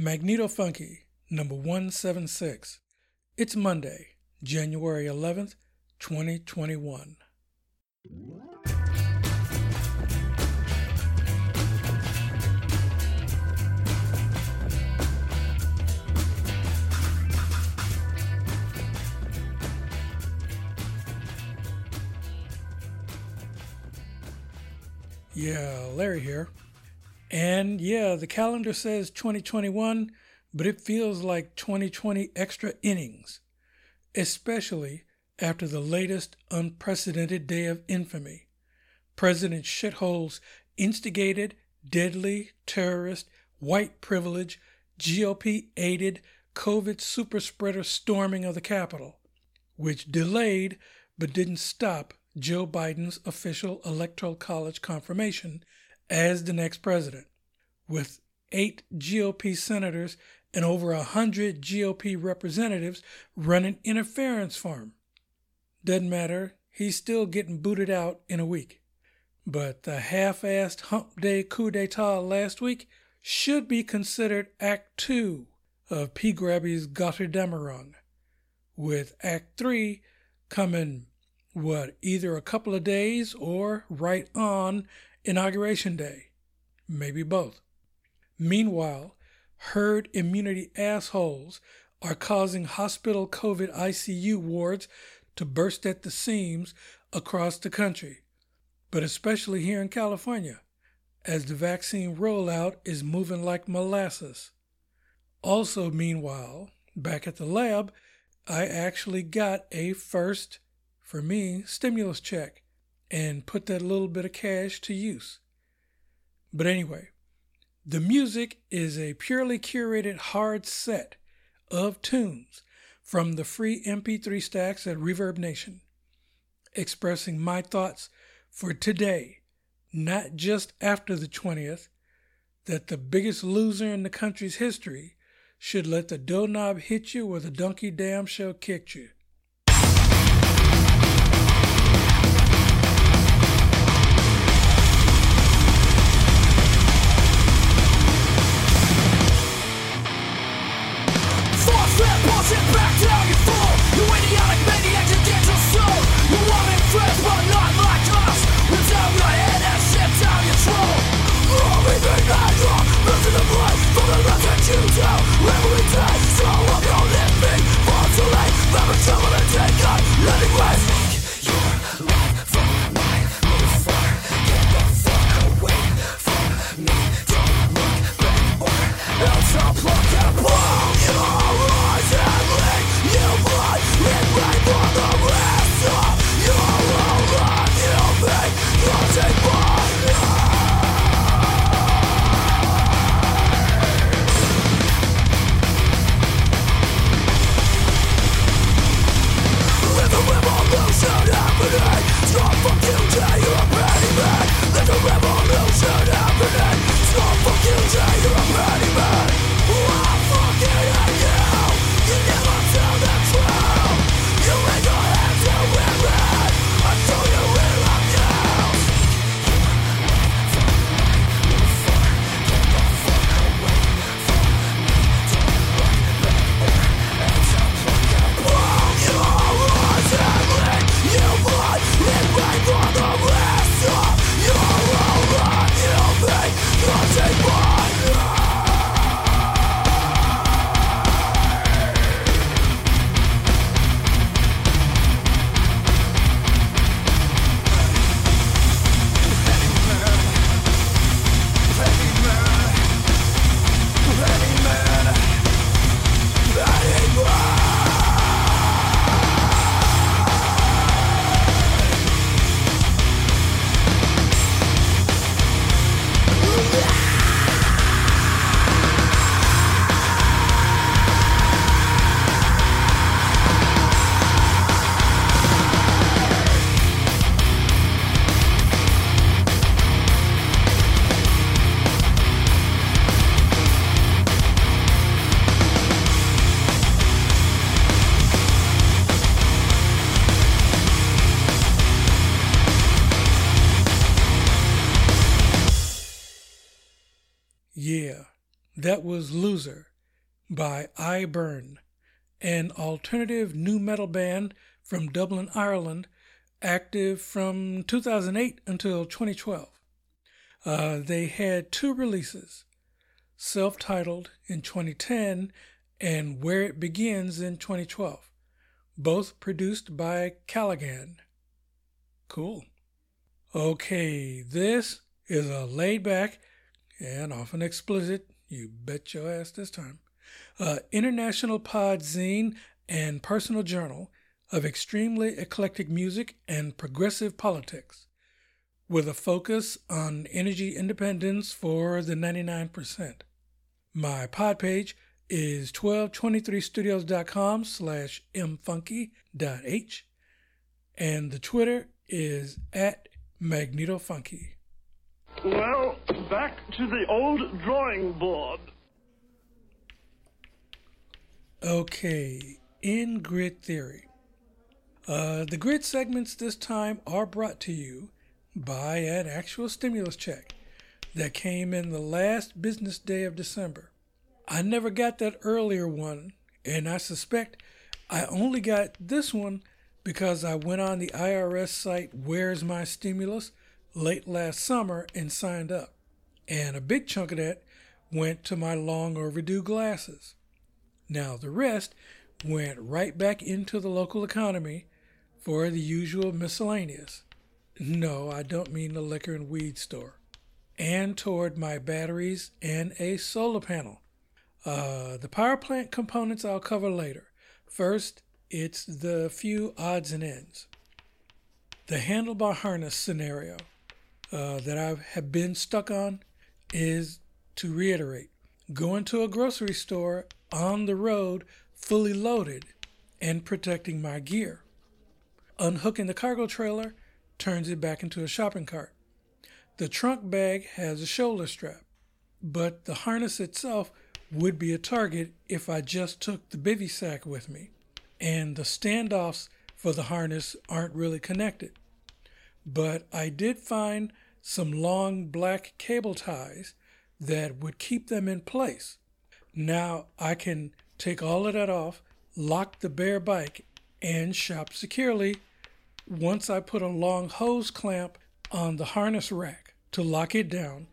Magneto Funky, number 176. It's Monday, January 11th, 2021. Yeah, Larry here. And yeah, the calendar says 2021, but it feels like 2020 extra innings, especially after the latest unprecedented day of infamy. President Shithole's instigated, deadly, terrorist, white privilege, GOP aided COVID super spreader storming of the Capitol, which delayed but didn't stop Joe Biden's official Electoral College confirmation as the next president, with eight GOP senators and over a hundred GOP representatives running interference for him. Doesn't matter, he's still getting booted out in a week. But the half assed hump day coup d'etat last week should be considered Act Two of P. Grabby's Götterdämmerung, with Act Three coming what, either a couple of days or right on Inauguration Day. Maybe both. Meanwhile, herd immunity assholes are causing hospital COVID ICU wards to burst at the seams across the country, but especially here in California, as the vaccine rollout is moving like molasses. Also, meanwhile, back at the lab, I actually got a first for me, stimulus check and put that little bit of cash to use. But anyway, the music is a purely curated hard set of tunes from the free MP3 stacks at Reverb Nation, expressing my thoughts for today, not just after the 20th, that the biggest loser in the country's history should let the doorknob hit you where the donkey damn show kicked you. Burn, an alternative new metal band from Dublin, Ireland, active from 2008 until 2012. Uh, they had two releases self titled in 2010 and Where It Begins in 2012, both produced by Callaghan. Cool. Okay, this is a laid back and often explicit, you bet your ass this time, uh, international pod zine and personal journal of extremely eclectic music and progressive politics, with a focus on energy independence for the 99%. My pod page is 1223studios.com slash mfunky.h, and the Twitter is at magnetofunky. Well, back to the old drawing board. Okay, in grid theory. Uh, the grid segments this time are brought to you by an actual stimulus check that came in the last business day of December. I never got that earlier one, and I suspect I only got this one because I went on the IRS site Where's My Stimulus late last summer and signed up. And a big chunk of that went to my long overdue glasses. Now, the rest went right back into the local economy for the usual miscellaneous. No, I don't mean the liquor and weed store. And toward my batteries and a solar panel. Uh, the power plant components I'll cover later. First, it's the few odds and ends. The handlebar harness scenario uh, that I have been stuck on is to reiterate going to a grocery store on the road fully loaded and protecting my gear. Unhooking the cargo trailer turns it back into a shopping cart. The trunk bag has a shoulder strap, but the harness itself would be a target if I just took the bivy sack with me, and the standoffs for the harness aren't really connected. But I did find some long black cable ties that would keep them in place. Now I can take all of that off, lock the bare bike, and shop securely once I put a long hose clamp on the harness rack to lock it down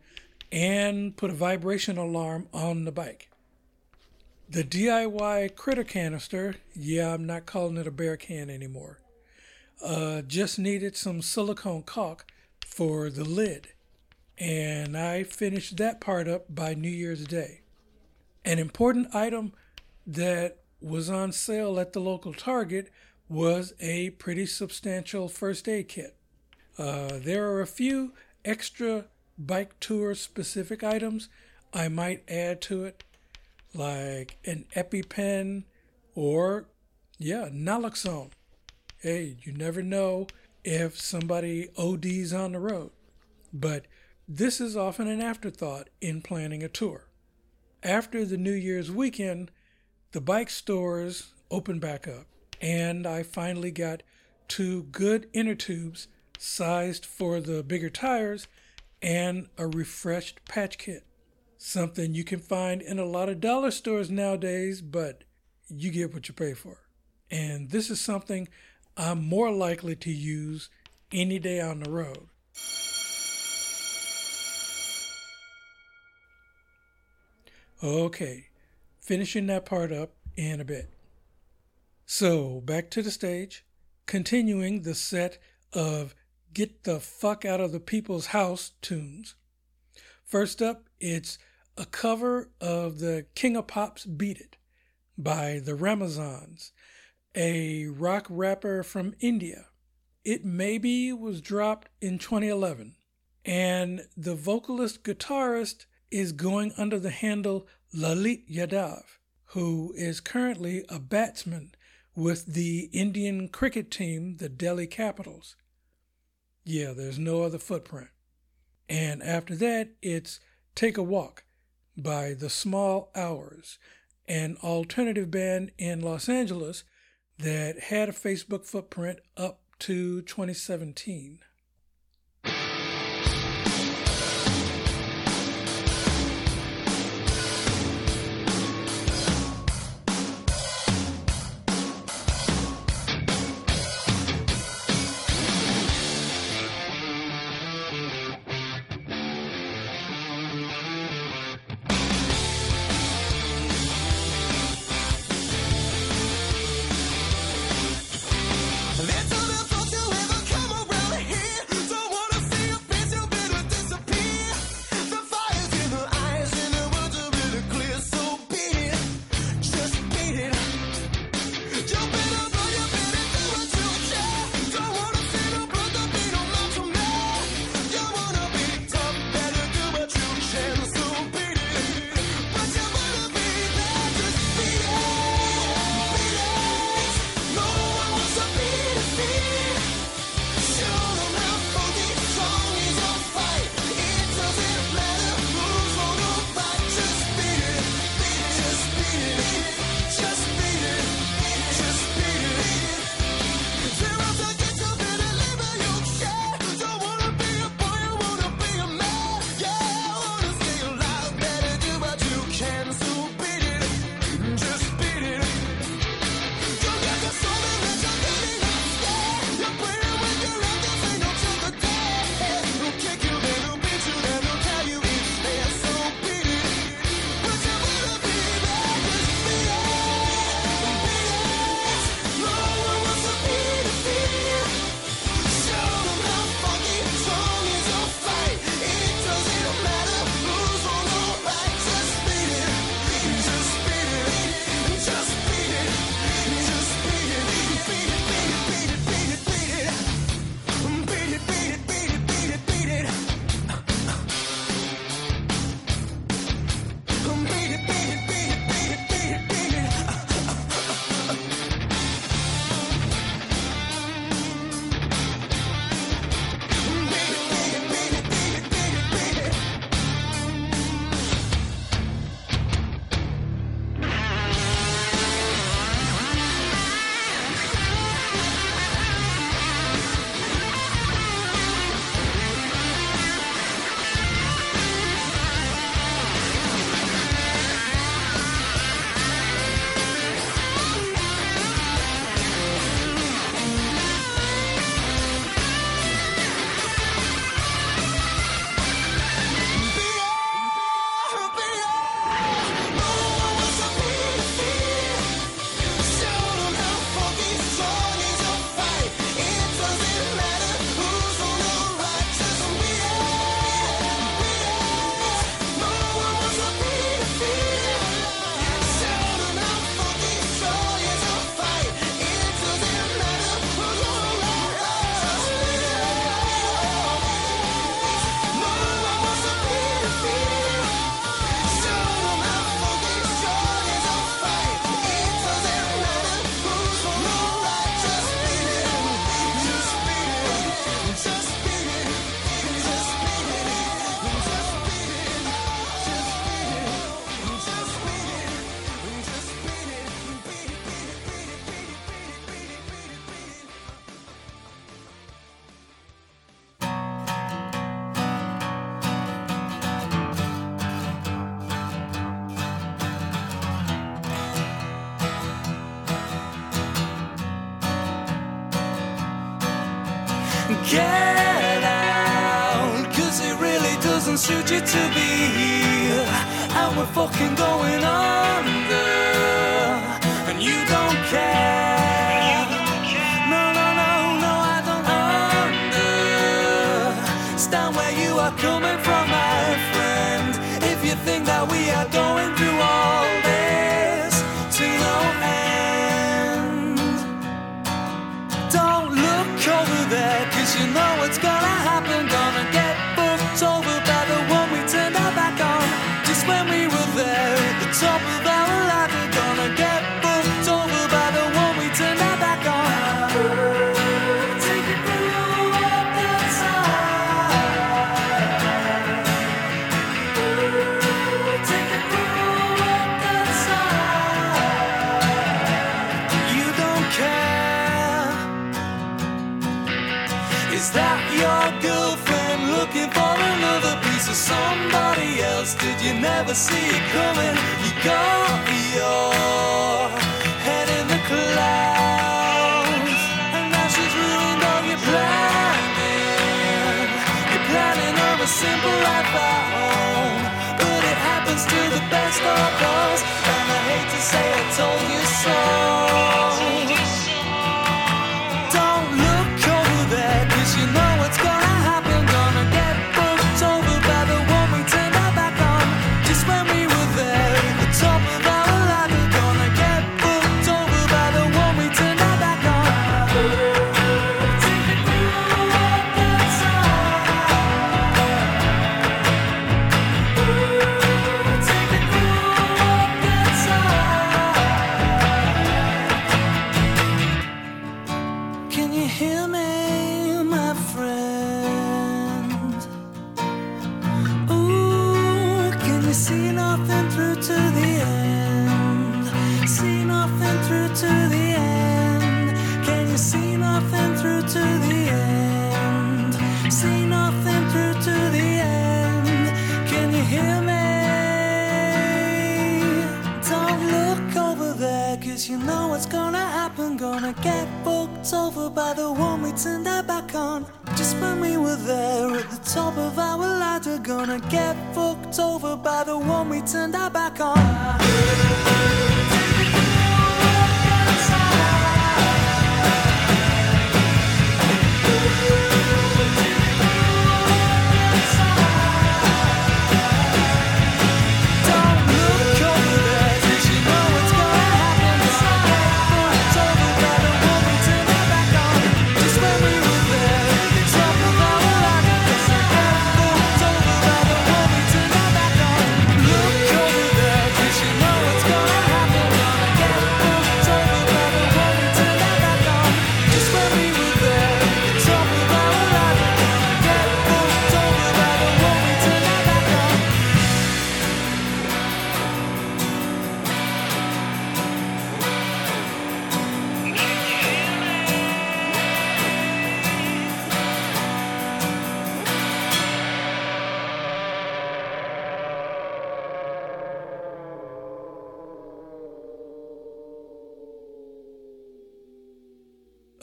and put a vibration alarm on the bike. The DIY critter canister, yeah, I'm not calling it a bear can anymore, uh, just needed some silicone caulk for the lid. And I finished that part up by New Year's Day. An important item that was on sale at the local Target was a pretty substantial first aid kit. Uh, there are a few extra bike tour specific items I might add to it, like an EpiPen or, yeah, naloxone. Hey, you never know if somebody ODs on the road. But this is often an afterthought in planning a tour. After the New Year's weekend, the bike stores open back up and I finally got two good inner tubes sized for the bigger tires and a refreshed patch kit. Something you can find in a lot of dollar stores nowadays, but you get what you pay for. And this is something I'm more likely to use any day on the road. Okay, finishing that part up in a bit. So, back to the stage, continuing the set of Get the Fuck Out of the People's House tunes. First up, it's a cover of the King of Pop's Beat It by the Ramazans, a rock rapper from India. It maybe was dropped in 2011, and the vocalist guitarist is going under the handle Lalit Yadav, who is currently a batsman with the Indian cricket team, the Delhi Capitals. Yeah, there's no other footprint. And after that, it's Take a Walk by The Small Hours, an alternative band in Los Angeles that had a Facebook footprint up to 2017. Get out. Cause it really doesn't suit you to be here. And we're fucking going under. And you don't care. No, no, no, no, I don't understand where you are coming from, my friend. If you think that we are going through all this you know what's Did you never see it coming? You got your head in the clouds, and now she's ruined all your planning. You're planning on a simple life at home, but it happens to the best of us, and I hate to say I told you so. Happen. Gonna get booked over by the one we turned our back on. Just when we were there at the top of our ladder. Gonna get booked over by the one we turned our back on.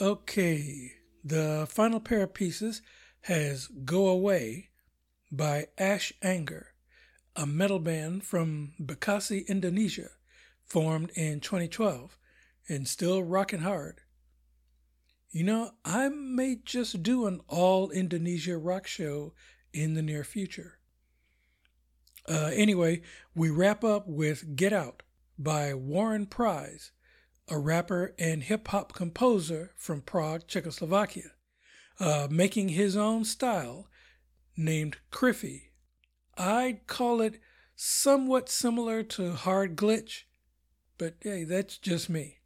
Okay, the final pair of pieces has Go Away by Ash Anger, a metal band from Bekasi, Indonesia, formed in 2012 and still rocking hard. You know, I may just do an all Indonesia rock show in the near future. Uh, anyway, we wrap up with Get Out by Warren Prize, a rapper and hip hop composer from Prague, Czechoslovakia, uh, making his own style named Criffy. I'd call it somewhat similar to Hard Glitch, but hey, that's just me.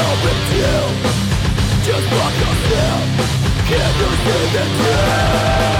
go with you Just walk yourself Can't you see the truth?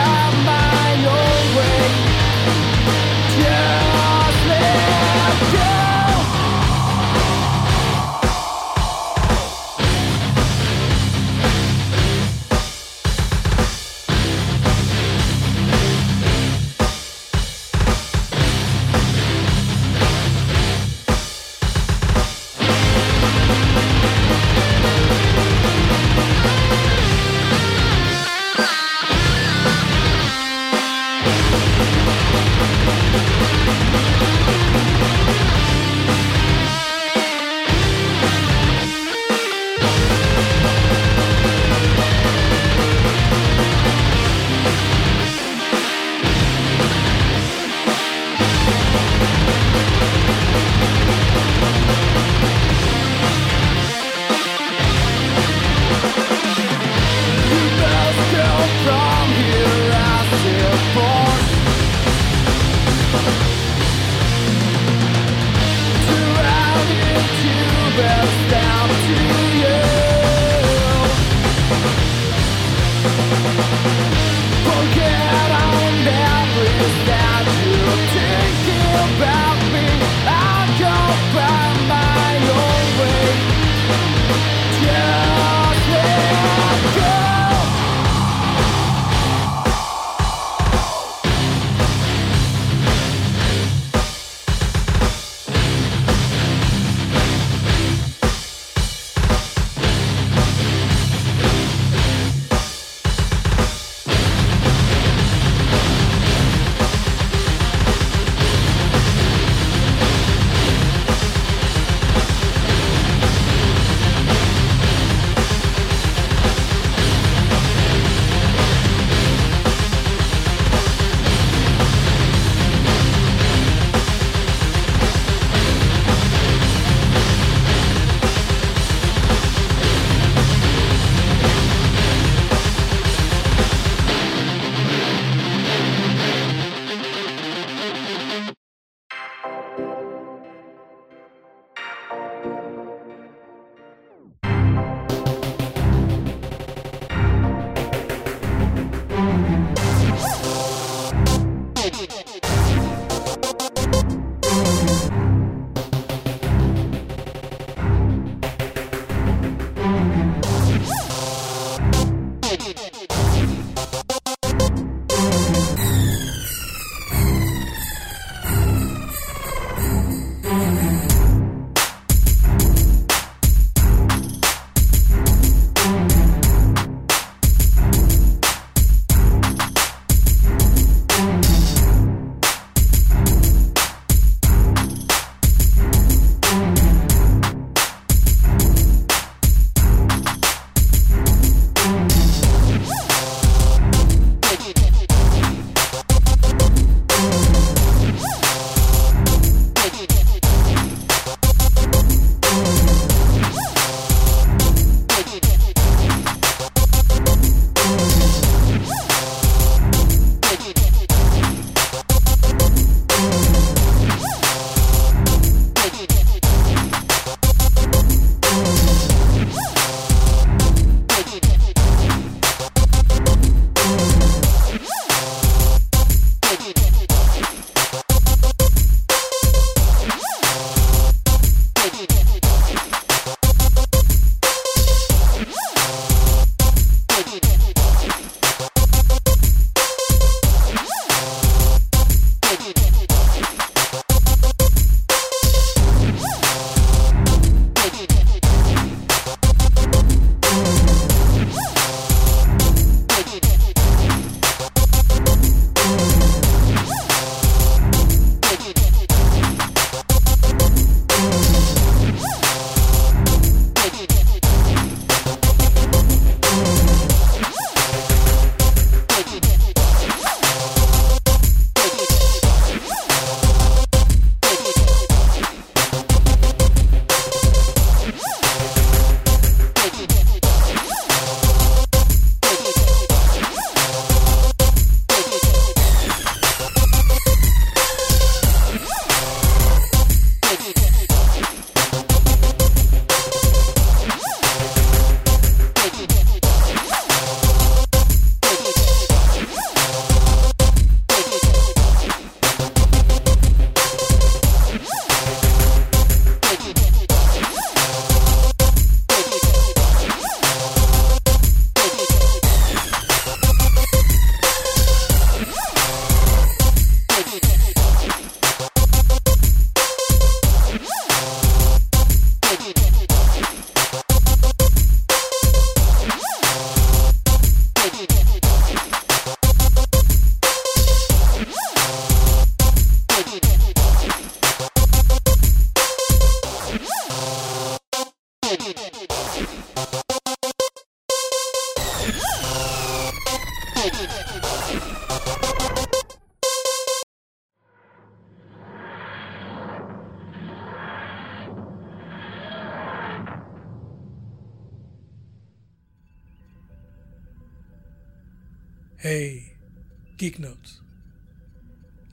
Geek Notes.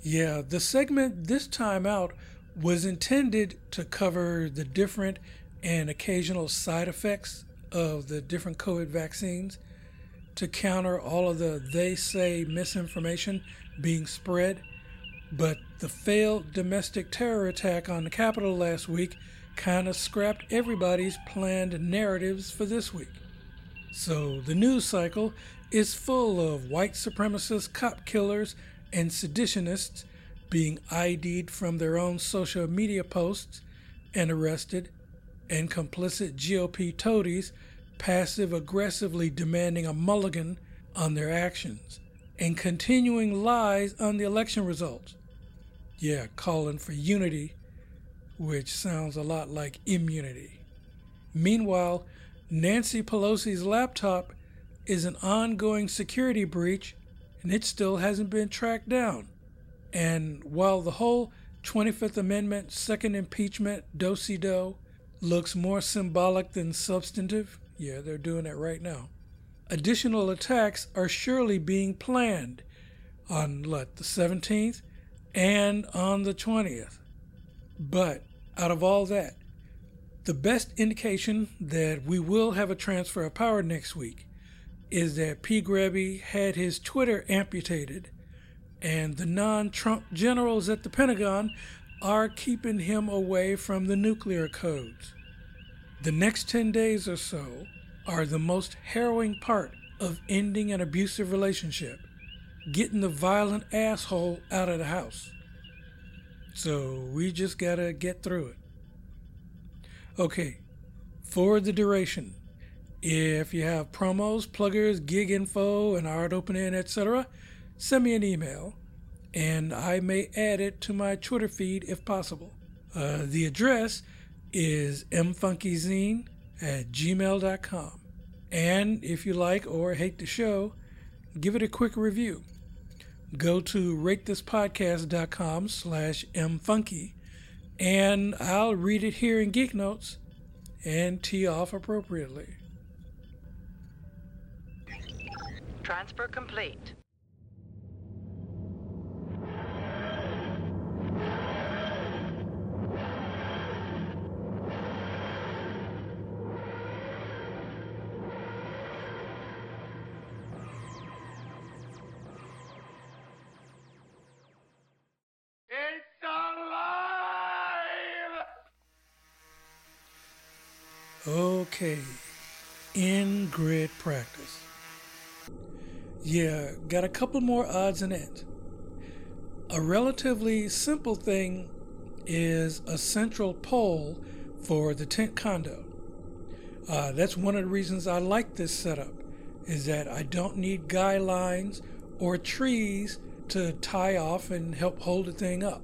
Yeah, the segment this time out was intended to cover the different and occasional side effects of the different COVID vaccines to counter all of the they say misinformation being spread. But the failed domestic terror attack on the Capitol last week kind of scrapped everybody's planned narratives for this week. So the news cycle is full of white supremacist cop killers and seditionists being ID'd from their own social media posts and arrested, and complicit GOP toadies passive aggressively demanding a mulligan on their actions, and continuing lies on the election results. Yeah, calling for unity, which sounds a lot like immunity. Meanwhile, Nancy Pelosi's laptop is an ongoing security breach and it still hasn't been tracked down. And while the whole 25th Amendment second impeachment do do looks more symbolic than substantive, yeah, they're doing it right now. Additional attacks are surely being planned on what, the 17th and on the 20th. But out of all that, the best indication that we will have a transfer of power next week is that P. Grabby had his Twitter amputated, and the non Trump generals at the Pentagon are keeping him away from the nuclear codes. The next 10 days or so are the most harrowing part of ending an abusive relationship getting the violent asshole out of the house. So we just gotta get through it. Okay, for the duration, if you have promos, pluggers, gig info, an art opening, etc., send me an email and I may add it to my Twitter feed if possible. Uh, the address is mfunkyzine at gmail.com. And if you like or hate the show, give it a quick review. Go to ratethispodcast.com slash mfunky and I'll read it here in Geek Notes and tee off appropriately. Transfer complete. It's alive! Okay, in grid practice. Yeah, got a couple more odds and ends. A relatively simple thing is a central pole for the tent condo. Uh, that's one of the reasons I like this setup, is that I don't need guy lines or trees to tie off and help hold the thing up.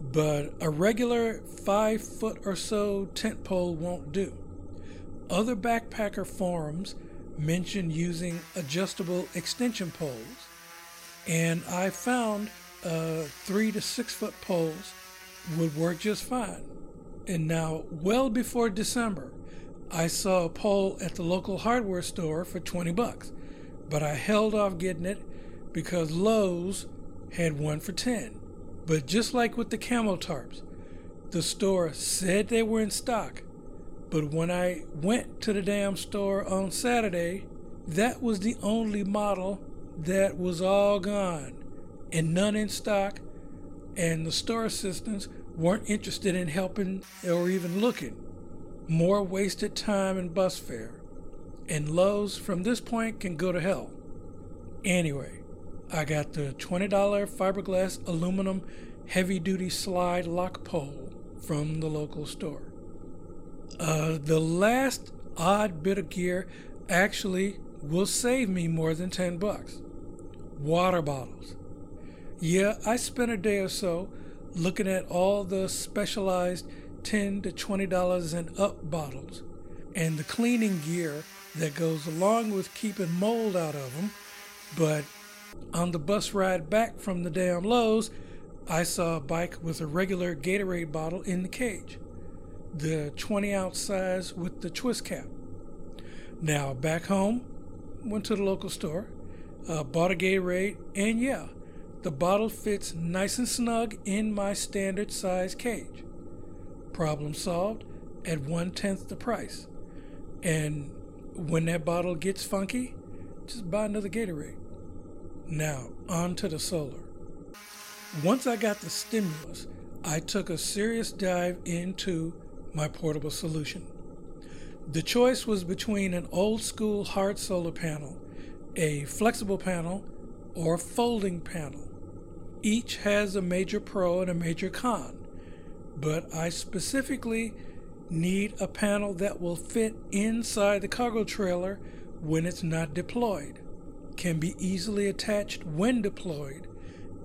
But a regular five foot or so tent pole won't do. Other backpacker forums mention using adjustable extension poles, and I found uh, three to six foot poles would work just fine. And now, well before December, I saw a pole at the local hardware store for 20 bucks, but I held off getting it because Lowe's had one for 10. But just like with the camo tarps, the store said they were in stock, but when I went to the damn store on Saturday, that was the only model that was all gone and none in stock, and the store assistants weren't interested in helping or even looking. More wasted time and bus fare. And Lowe's from this point can go to hell. Anyway, I got the $20 fiberglass aluminum heavy duty slide lock pole from the local store. Uh, the last odd bit of gear actually will save me more than 10 bucks. Water bottles. Yeah, I spent a day or so looking at all the specialized 10 to 20 dollars and up bottles and the cleaning gear that goes along with keeping mold out of them, but On the bus ride back from the damn Lowe's, I saw a bike with a regular Gatorade bottle in the cage, the 20 ounce size with the twist cap. Now, back home, went to the local store, uh, bought a Gatorade, and yeah, the bottle fits nice and snug in my standard size cage. Problem solved at one tenth the price. And when that bottle gets funky, just buy another Gatorade. Now, on to the solar. Once I got the stimulus, I took a serious dive into my portable solution. The choice was between an old school hard solar panel, a flexible panel, or a folding panel. Each has a major pro and a major con, but I specifically need a panel that will fit inside the cargo trailer when it's not deployed, can be easily attached when deployed,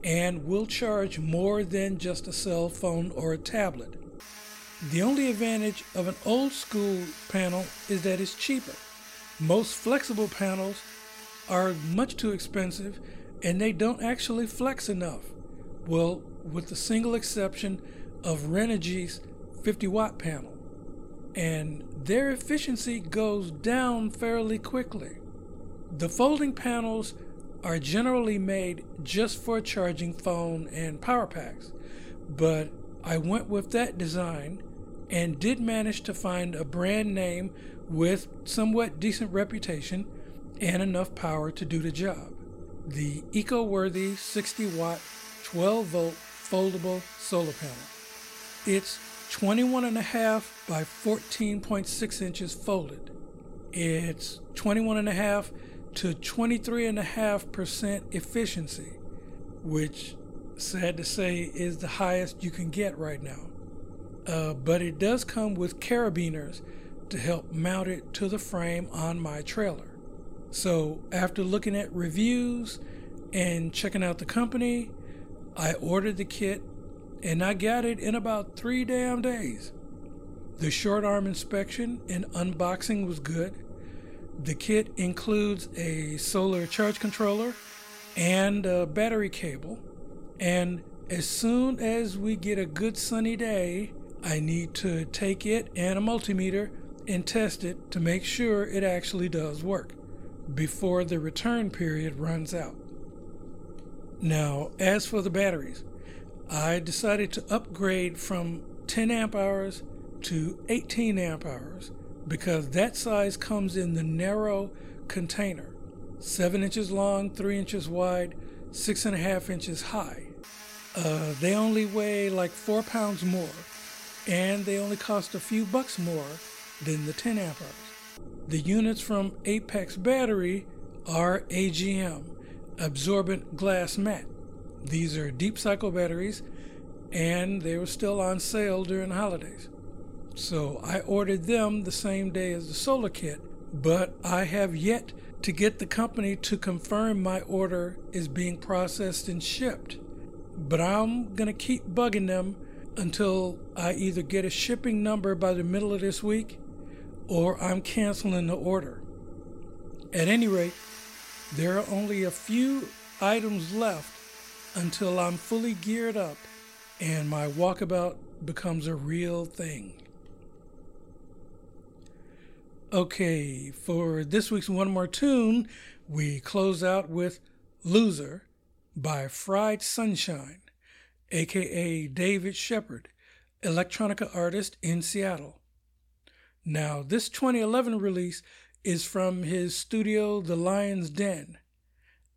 and will charge more than just a cell phone or a tablet. The only advantage of an old school panel is that it's cheaper. Most flexible panels are much too expensive and they don't actually flex enough. Well, with the single exception of Renogy's 50 watt panel. And their efficiency goes down fairly quickly. The folding panels are generally made just for charging phone and power packs, but I went with that design and did manage to find a brand name with somewhat decent reputation and enough power to do the job. The eco-worthy 60 watt 12 volt foldable solar panel. It's 21 and a half by 14.6 inches folded. It's 21 and a half to 23 and a half percent efficiency, which sad to say is the highest you can get right now. Uh, but it does come with carabiners to help mount it to the frame on my trailer. So after looking at reviews and checking out the company, I ordered the kit and I got it in about three damn days. The short arm inspection and unboxing was good. The kit includes a solar charge controller and a battery cable. And as soon as we get a good sunny day, I need to take it and a multimeter and test it to make sure it actually does work before the return period runs out. Now, as for the batteries, I decided to upgrade from 10 amp hours to 18 amp hours because that size comes in the narrow container 7 inches long, 3 inches wide, 6.5 inches high. Uh, they only weigh like 4 pounds more and they only cost a few bucks more than the 10 amp hours. The units from Apex Battery are AGM, absorbent glass mat. These are deep cycle batteries and they were still on sale during the holidays. So I ordered them the same day as the solar kit, but I have yet to get the company to confirm my order is being processed and shipped. But I'm going to keep bugging them until I either get a shipping number by the middle of this week or I'm canceling the order. At any rate, there are only a few items left until I'm fully geared up and my walkabout becomes a real thing. Okay, for this week's One More Tune, we close out with Loser by Fried Sunshine, aka David Shepard, electronica artist in Seattle. Now, this 2011 release is from his studio, The Lion's Den,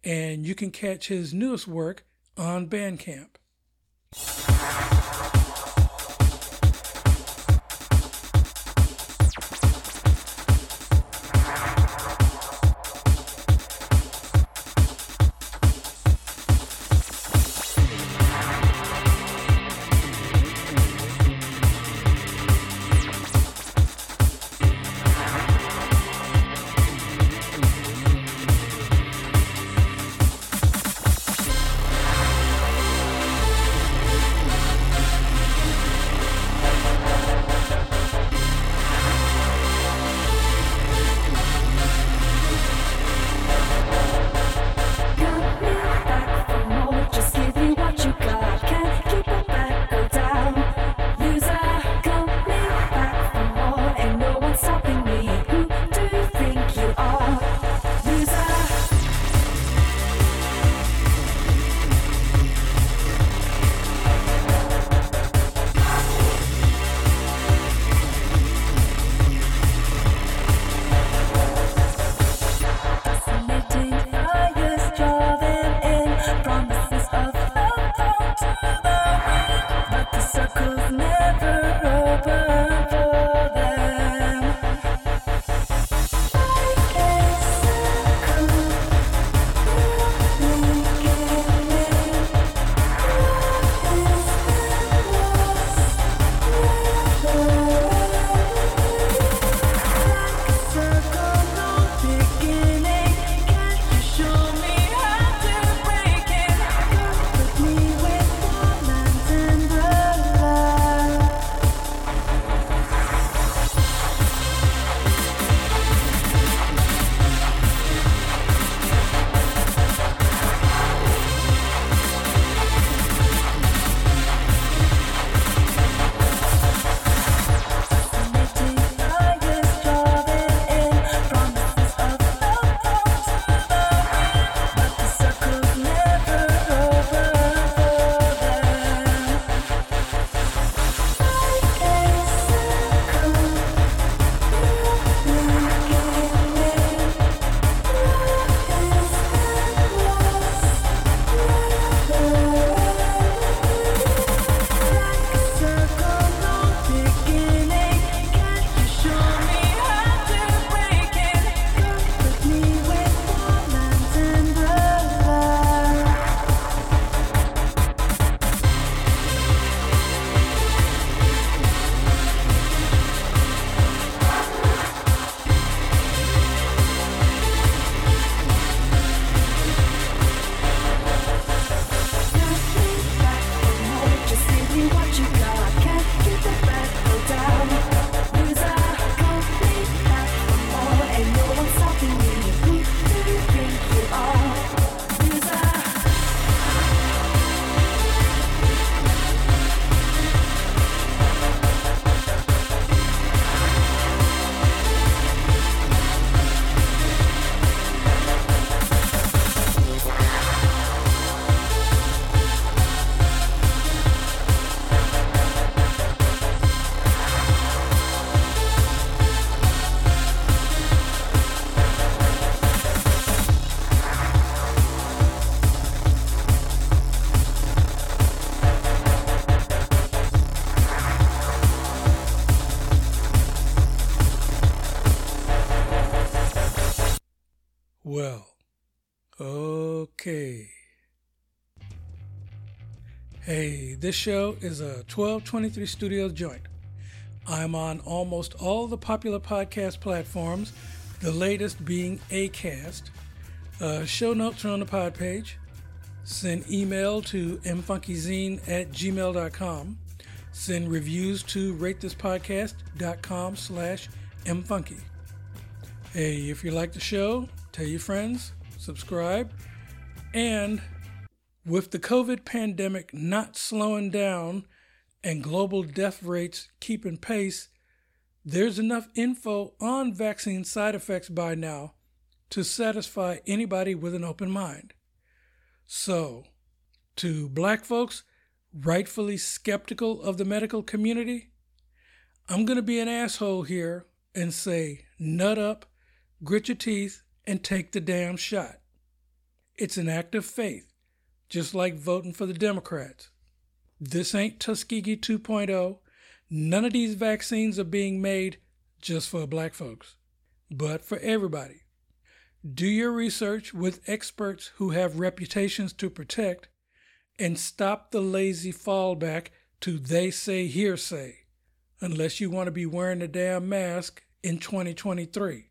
and you can catch his newest work on Bandcamp. This show is a 1223 Studios joint. I'm on almost all the popular podcast platforms, the latest being Acast. Uh, show notes are on the pod page. Send email to mfunkyzine at gmail.com. Send reviews to ratethispodcast.com slash mfunky. Hey, if you like the show, tell your friends, subscribe, and with the COVID pandemic not slowing down and global death rates keeping pace, there's enough info on vaccine side effects by now to satisfy anybody with an open mind. So, to black folks rightfully skeptical of the medical community, I'm going to be an asshole here and say, nut up, grit your teeth, and take the damn shot. It's an act of faith, just like voting for the Democrats. This ain't Tuskegee 2.0. None of these vaccines are being made just for black folks, but for everybody. Do your research with experts who have reputations to protect and stop the lazy fallback to they say hearsay, unless you want to be wearing a damn mask in 2023.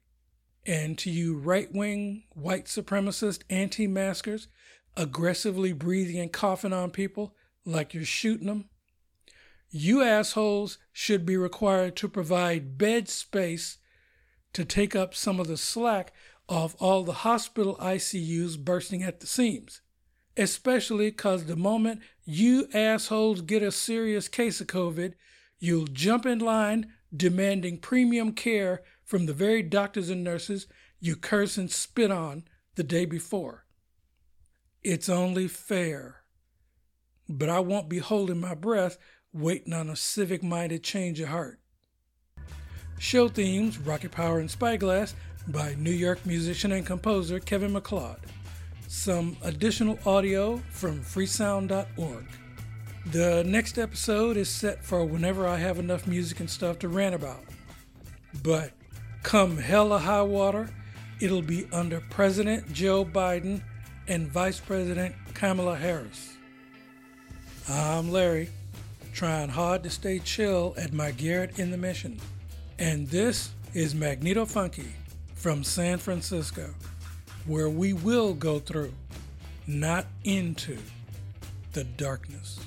And to you right wing, white supremacist anti maskers aggressively breathing and coughing on people like you're shooting them, you assholes should be required to provide bed space to take up some of the slack of all the hospital ICUs bursting at the seams. Especially because the moment you assholes get a serious case of COVID, you'll jump in line demanding premium care from the very doctors and nurses you curse and spit on the day before. It's only fair. But I won't be holding my breath waiting on a civic minded change of heart. Show themes Rocket Power and Spyglass by New York musician and composer Kevin MacLeod. Some additional audio from freesound.org. The next episode is set for whenever I have enough music and stuff to rant about. But come hell or high water, it'll be under President Joe Biden and Vice President Kamala Harris. I'm Larry, trying hard to stay chill at my garret in the mission. And this is Magneto Funky from San Francisco, where we will go through, not into, the darkness.